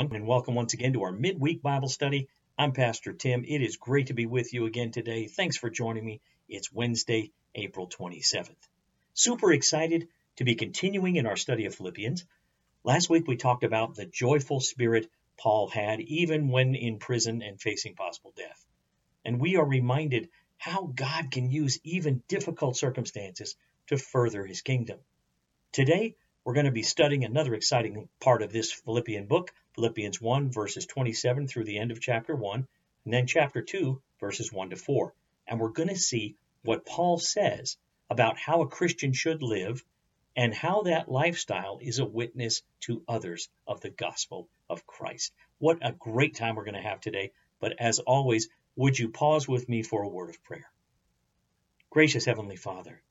Everyone, and welcome once again to our midweek Bible study. I'm Pastor Tim. It is great to be with you again today. Thanks for joining me. It's Wednesday, April 27th. Super excited to be continuing in our study of Philippians. Last week we talked about the joyful spirit Paul had even when in prison and facing possible death. And we are reminded how God can use even difficult circumstances to further his kingdom. Today, we're going to be studying another exciting part of this Philippian book, Philippians 1, verses 27 through the end of chapter 1, and then chapter 2, verses 1 to 4. And we're going to see what Paul says about how a Christian should live and how that lifestyle is a witness to others of the gospel of Christ. What a great time we're going to have today. But as always, would you pause with me for a word of prayer? Gracious Heavenly Father,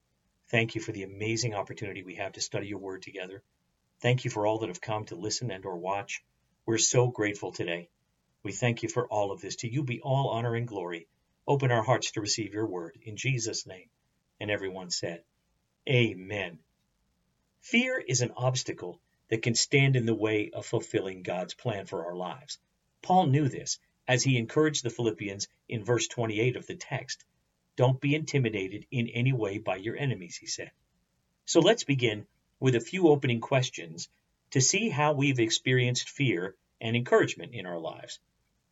Thank you for the amazing opportunity we have to study your word together. Thank you for all that have come to listen and or watch. We're so grateful today. We thank you for all of this. To you be all honor and glory. Open our hearts to receive your word. In Jesus' name. And everyone said, Amen. Fear is an obstacle that can stand in the way of fulfilling God's plan for our lives. Paul knew this as he encouraged the Philippians in verse 28 of the text. Don't be intimidated in any way by your enemies, he said. So let's begin with a few opening questions to see how we've experienced fear and encouragement in our lives.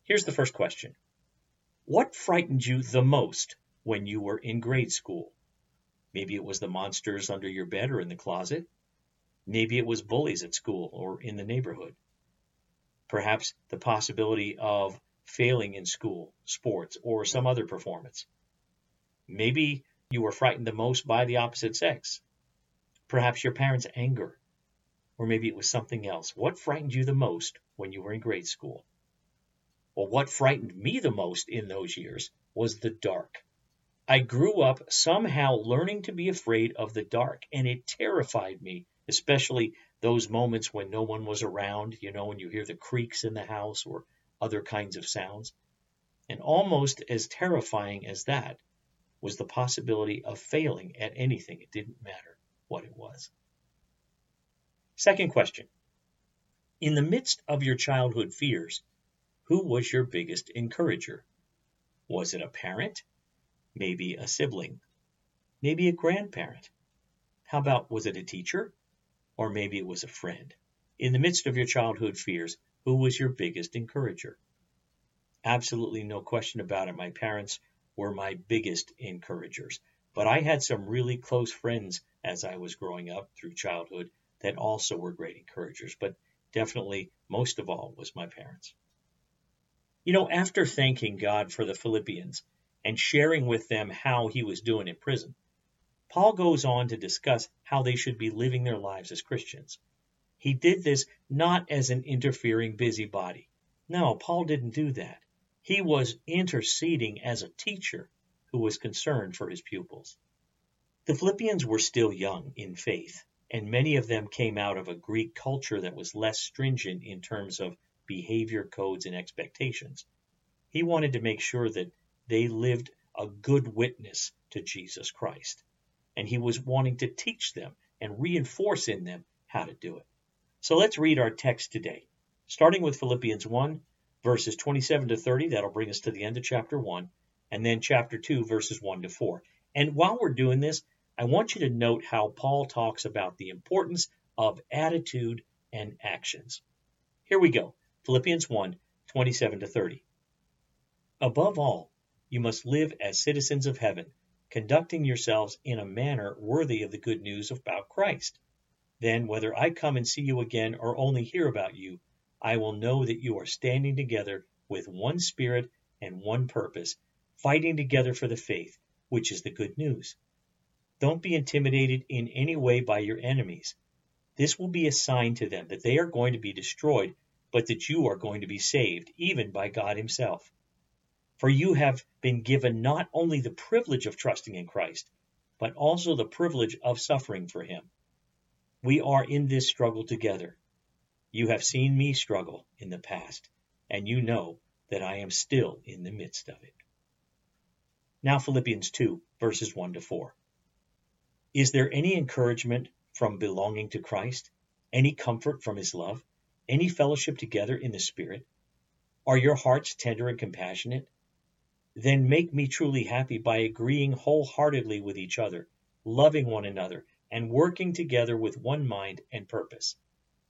Here's the first question What frightened you the most when you were in grade school? Maybe it was the monsters under your bed or in the closet. Maybe it was bullies at school or in the neighborhood. Perhaps the possibility of failing in school, sports, or some other performance. Maybe you were frightened the most by the opposite sex. Perhaps your parents' anger. Or maybe it was something else. What frightened you the most when you were in grade school? Well, what frightened me the most in those years was the dark. I grew up somehow learning to be afraid of the dark, and it terrified me, especially those moments when no one was around, you know, when you hear the creaks in the house or other kinds of sounds. And almost as terrifying as that was the possibility of failing at anything. It didn't matter what it was. Second question. In the midst of your childhood fears, who was your biggest encourager? Was it a parent? Maybe a sibling? Maybe a grandparent? How about was it a teacher? Or maybe it was a friend? In the midst of your childhood fears, who was your biggest encourager? Absolutely no question about it. My parents were my biggest encouragers. But I had some really close friends as I was growing up through childhood that also were great encouragers. But definitely, most of all, was my parents. You know, after thanking God for the Philippians and sharing with them how he was doing in prison, Paul goes on to discuss how they should be living their lives as Christians. He did this not as an interfering busybody. No, Paul didn't do that. He was interceding as a teacher who was concerned for his pupils. The Philippians were still young in faith, and many of them came out of a Greek culture that was less stringent in terms of behavior codes and expectations. He wanted to make sure that they lived a good witness to Jesus Christ, and he was wanting to teach them and reinforce in them how to do it. So let's read our text today, starting with Philippians 1 verses 27 to 30. That'll bring us to the end of chapter 1. And then chapter 2, verses 1 to 4. And while we're doing this, I want you to note how Paul talks about the importance of attitude and actions. Here we go Philippians 1 27 to 30. Above all, you must live as citizens of heaven, conducting yourselves in a manner worthy of the good news about Christ. Then, whether I come and see you again or only hear about you, I will know that you are standing together with one spirit and one purpose, fighting together for the faith, which is the good news. Don't be intimidated in any way by your enemies. This will be a sign to them that they are going to be destroyed, but that you are going to be saved, even by God Himself. For you have been given not only the privilege of trusting in Christ, but also the privilege of suffering for Him. We are in this struggle together. You have seen me struggle in the past, and you know that I am still in the midst of it. Now, Philippians 2, verses 1 to 4. Is there any encouragement from belonging to Christ? Any comfort from his love? Any fellowship together in the Spirit? Are your hearts tender and compassionate? Then make me truly happy by agreeing wholeheartedly with each other, loving one another, and working together with one mind and purpose.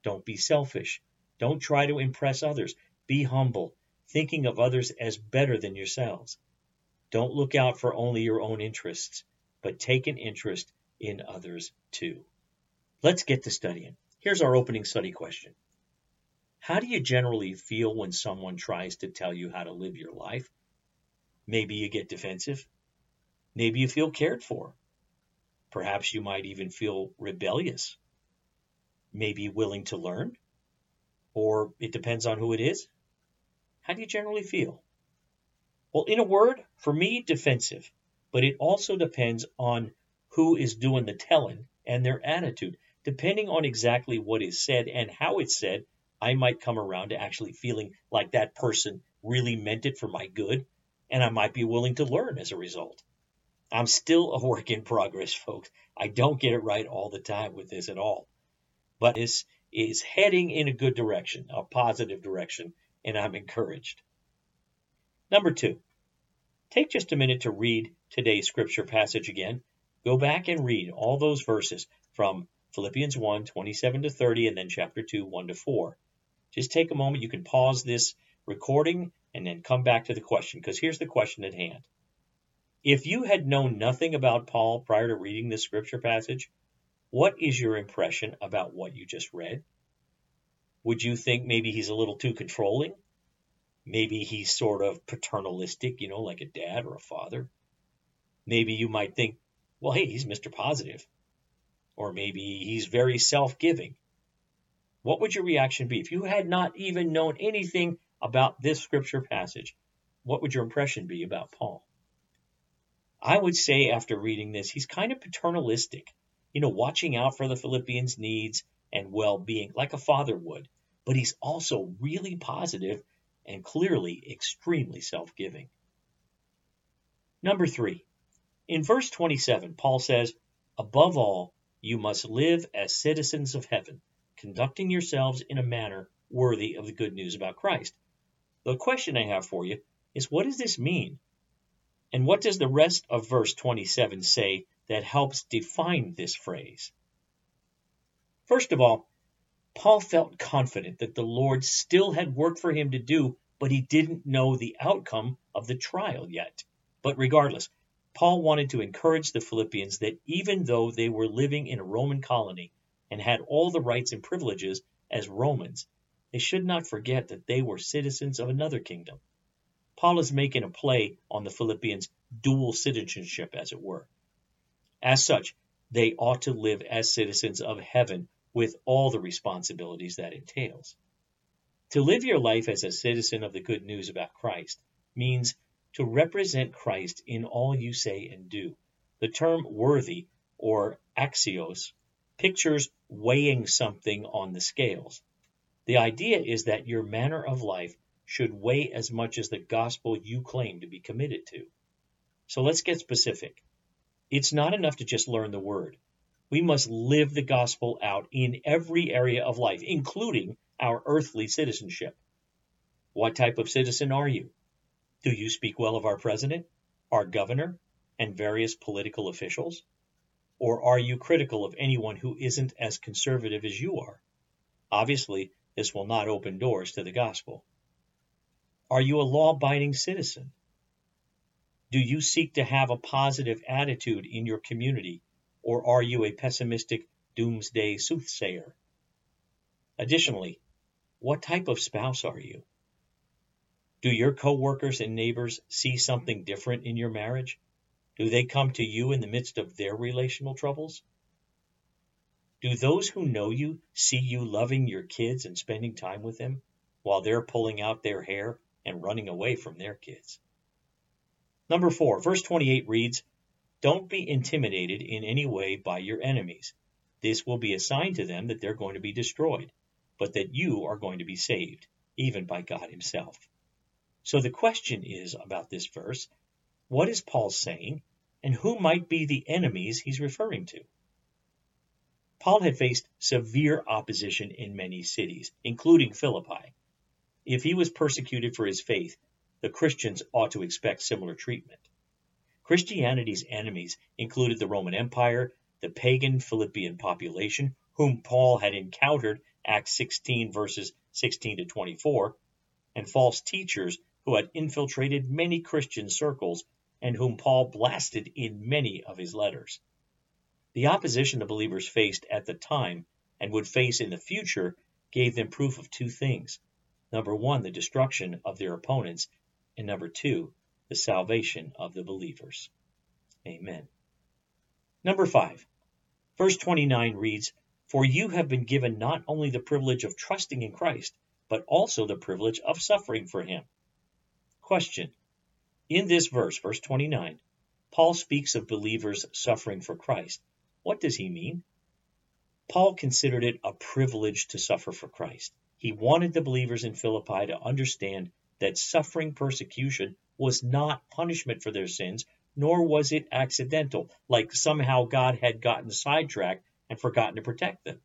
Don't be selfish. Don't try to impress others. Be humble, thinking of others as better than yourselves. Don't look out for only your own interests, but take an interest in others too. Let's get to studying. Here's our opening study question How do you generally feel when someone tries to tell you how to live your life? Maybe you get defensive. Maybe you feel cared for. Perhaps you might even feel rebellious. Maybe willing to learn. Or it depends on who it is. How do you generally feel? Well, in a word, for me, defensive. But it also depends on who is doing the telling and their attitude. Depending on exactly what is said and how it's said, I might come around to actually feeling like that person really meant it for my good and I might be willing to learn as a result. I'm still a work in progress, folks. I don't get it right all the time with this at all. But this is heading in a good direction, a positive direction, and I'm encouraged. Number two, take just a minute to read today's scripture passage again. Go back and read all those verses from Philippians 1 27 to 30, and then chapter 2 1 to 4. Just take a moment. You can pause this recording and then come back to the question, because here's the question at hand. If you had known nothing about Paul prior to reading this scripture passage, what is your impression about what you just read? Would you think maybe he's a little too controlling? Maybe he's sort of paternalistic, you know, like a dad or a father? Maybe you might think, well, hey, he's Mr. Positive. Or maybe he's very self giving. What would your reaction be if you had not even known anything about this scripture passage, what would your impression be about Paul? I would say after reading this, he's kind of paternalistic, you know, watching out for the Philippians' needs and well being like a father would, but he's also really positive and clearly extremely self giving. Number three, in verse 27, Paul says, Above all, you must live as citizens of heaven, conducting yourselves in a manner worthy of the good news about Christ. The question I have for you is what does this mean? And what does the rest of verse 27 say that helps define this phrase? First of all, Paul felt confident that the Lord still had work for him to do, but he didn't know the outcome of the trial yet. But regardless, Paul wanted to encourage the Philippians that even though they were living in a Roman colony and had all the rights and privileges as Romans, they should not forget that they were citizens of another kingdom. Paul is making a play on the Philippians' dual citizenship, as it were. As such, they ought to live as citizens of heaven with all the responsibilities that entails. To live your life as a citizen of the good news about Christ means to represent Christ in all you say and do. The term worthy or axios pictures weighing something on the scales. The idea is that your manner of life should weigh as much as the gospel you claim to be committed to. So let's get specific. It's not enough to just learn the word. We must live the gospel out in every area of life, including our earthly citizenship. What type of citizen are you? Do you speak well of our president, our governor, and various political officials? Or are you critical of anyone who isn't as conservative as you are? Obviously, this will not open doors to the gospel. Are you a law abiding citizen? Do you seek to have a positive attitude in your community, or are you a pessimistic doomsday soothsayer? Additionally, what type of spouse are you? Do your coworkers and neighbors see something different in your marriage? Do they come to you in the midst of their relational troubles? Do those who know you see you loving your kids and spending time with them while they're pulling out their hair and running away from their kids? Number four, verse 28 reads, Don't be intimidated in any way by your enemies. This will be a sign to them that they're going to be destroyed, but that you are going to be saved, even by God Himself. So the question is about this verse what is Paul saying, and who might be the enemies he's referring to? Paul had faced severe opposition in many cities, including Philippi. If he was persecuted for his faith, the Christians ought to expect similar treatment. Christianity's enemies included the Roman Empire, the pagan Philippian population, whom Paul had encountered Acts 16 verses 16 to 24, and false teachers who had infiltrated many Christian circles and whom Paul blasted in many of his letters. The opposition the believers faced at the time and would face in the future gave them proof of two things. Number one, the destruction of their opponents, and number two, the salvation of the believers. Amen. Number five, verse 29 reads, For you have been given not only the privilege of trusting in Christ, but also the privilege of suffering for him. Question. In this verse, verse 29, Paul speaks of believers suffering for Christ. What does he mean? Paul considered it a privilege to suffer for Christ. He wanted the believers in Philippi to understand that suffering persecution was not punishment for their sins, nor was it accidental, like somehow God had gotten sidetracked and forgotten to protect them.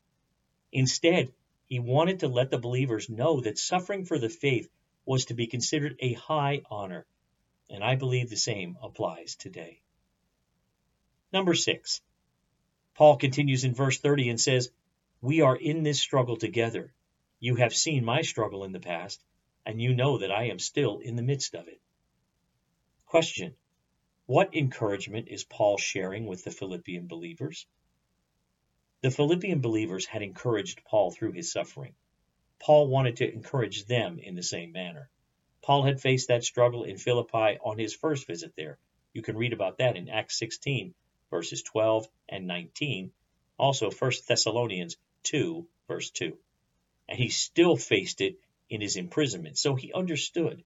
Instead, he wanted to let the believers know that suffering for the faith was to be considered a high honor, and I believe the same applies today. Number six, Paul continues in verse 30 and says, We are in this struggle together. You have seen my struggle in the past, and you know that I am still in the midst of it. Question What encouragement is Paul sharing with the Philippian believers? The Philippian believers had encouraged Paul through his suffering. Paul wanted to encourage them in the same manner. Paul had faced that struggle in Philippi on his first visit there. You can read about that in Acts 16, verses 12 and 19, also 1 Thessalonians 2, verse 2 and he still faced it in his imprisonment. So he understood.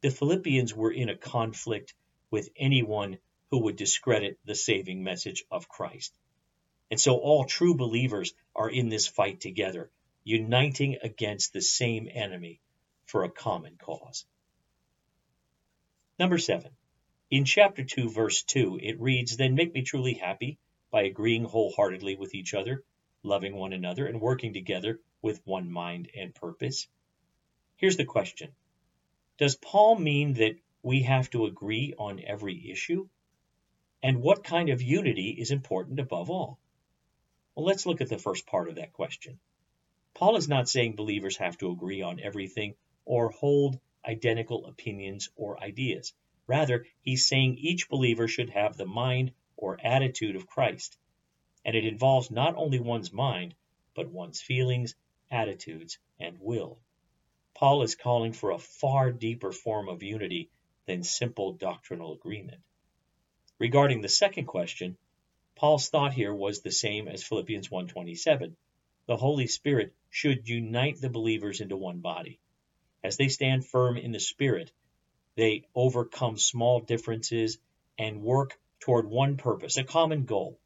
The Philippians were in a conflict with anyone who would discredit the saving message of Christ. And so all true believers are in this fight together, uniting against the same enemy for a common cause. Number seven. In chapter 2, verse 2, it reads, Then make me truly happy by agreeing wholeheartedly with each other, loving one another, and working together with one mind and purpose. Here's the question Does Paul mean that we have to agree on every issue? And what kind of unity is important above all? Well, let's look at the first part of that question. Paul is not saying believers have to agree on everything or hold identical opinions or ideas. Rather, he's saying each believer should have the mind or attitude of Christ. And it involves not only one's mind, but one's feelings attitudes, and will. Paul is calling for a far deeper form of unity than simple doctrinal agreement. Regarding the second question, Paul's thought here was the same as Philippians 1:27. The Holy Spirit should unite the believers into one body. As they stand firm in the Spirit, they overcome small differences and work toward one purpose, a common goal.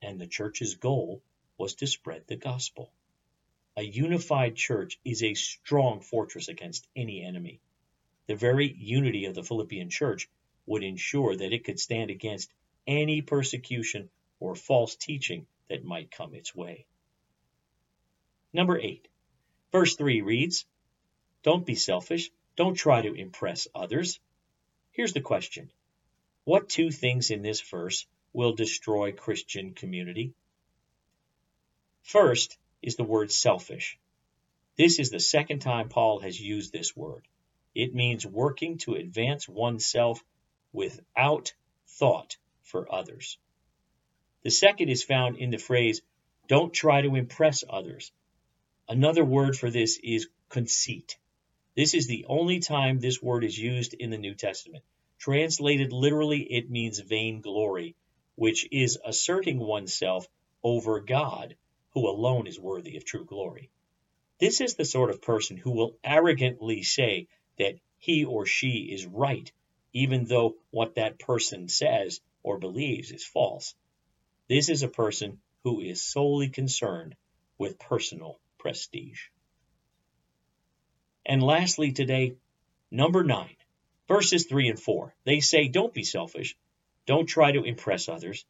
And the church's goal was to spread the gospel. A unified church is a strong fortress against any enemy. The very unity of the Philippian church would ensure that it could stand against any persecution or false teaching that might come its way. Number 8. Verse 3 reads, Don't be selfish. Don't try to impress others. Here's the question What two things in this verse will destroy Christian community? First, is the word selfish. This is the second time Paul has used this word. It means working to advance oneself without thought for others. The second is found in the phrase, don't try to impress others. Another word for this is conceit. This is the only time this word is used in the New Testament. Translated literally, it means vainglory, which is asserting oneself over God who alone is worthy of true glory. This is the sort of person who will arrogantly say that he or she is right, even though what that person says or believes is false. This is a person who is solely concerned with personal prestige. And lastly, today, number nine, verses three and four. They say, Don't be selfish. Don't try to impress others.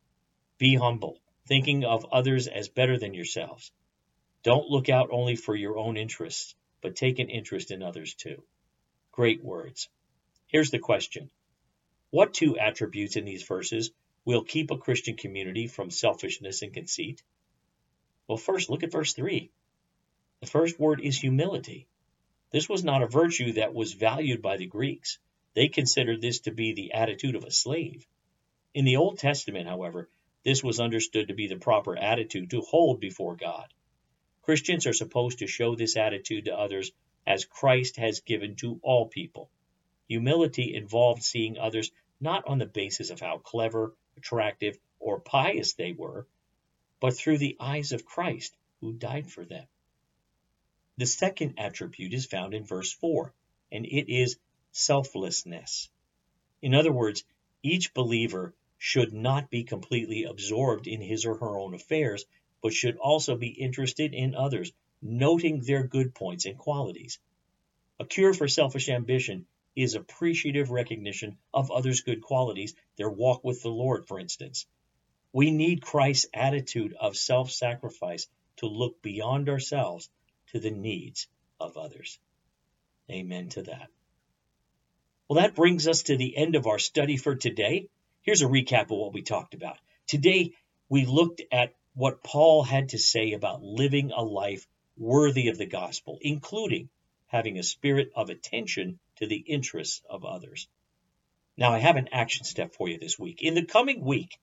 Be humble. Thinking of others as better than yourselves. Don't look out only for your own interests, but take an interest in others too. Great words. Here's the question What two attributes in these verses will keep a Christian community from selfishness and conceit? Well, first, look at verse 3. The first word is humility. This was not a virtue that was valued by the Greeks. They considered this to be the attitude of a slave. In the Old Testament, however, this was understood to be the proper attitude to hold before God. Christians are supposed to show this attitude to others as Christ has given to all people. Humility involved seeing others not on the basis of how clever, attractive, or pious they were, but through the eyes of Christ who died for them. The second attribute is found in verse 4, and it is selflessness. In other words, each believer should not be completely absorbed in his or her own affairs, but should also be interested in others, noting their good points and qualities. A cure for selfish ambition is appreciative recognition of others' good qualities, their walk with the Lord, for instance. We need Christ's attitude of self sacrifice to look beyond ourselves to the needs of others. Amen to that. Well, that brings us to the end of our study for today. Here's a recap of what we talked about. Today, we looked at what Paul had to say about living a life worthy of the gospel, including having a spirit of attention to the interests of others. Now, I have an action step for you this week. In the coming week,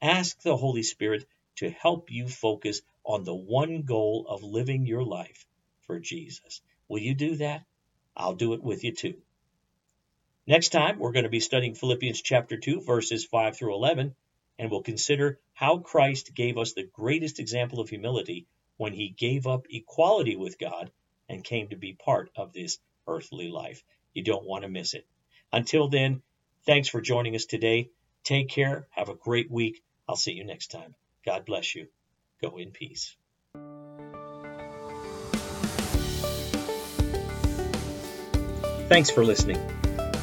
ask the Holy Spirit to help you focus on the one goal of living your life for Jesus. Will you do that? I'll do it with you too. Next time, we're going to be studying Philippians chapter 2, verses 5 through 11, and we'll consider how Christ gave us the greatest example of humility when he gave up equality with God and came to be part of this earthly life. You don't want to miss it. Until then, thanks for joining us today. Take care. Have a great week. I'll see you next time. God bless you. Go in peace. Thanks for listening.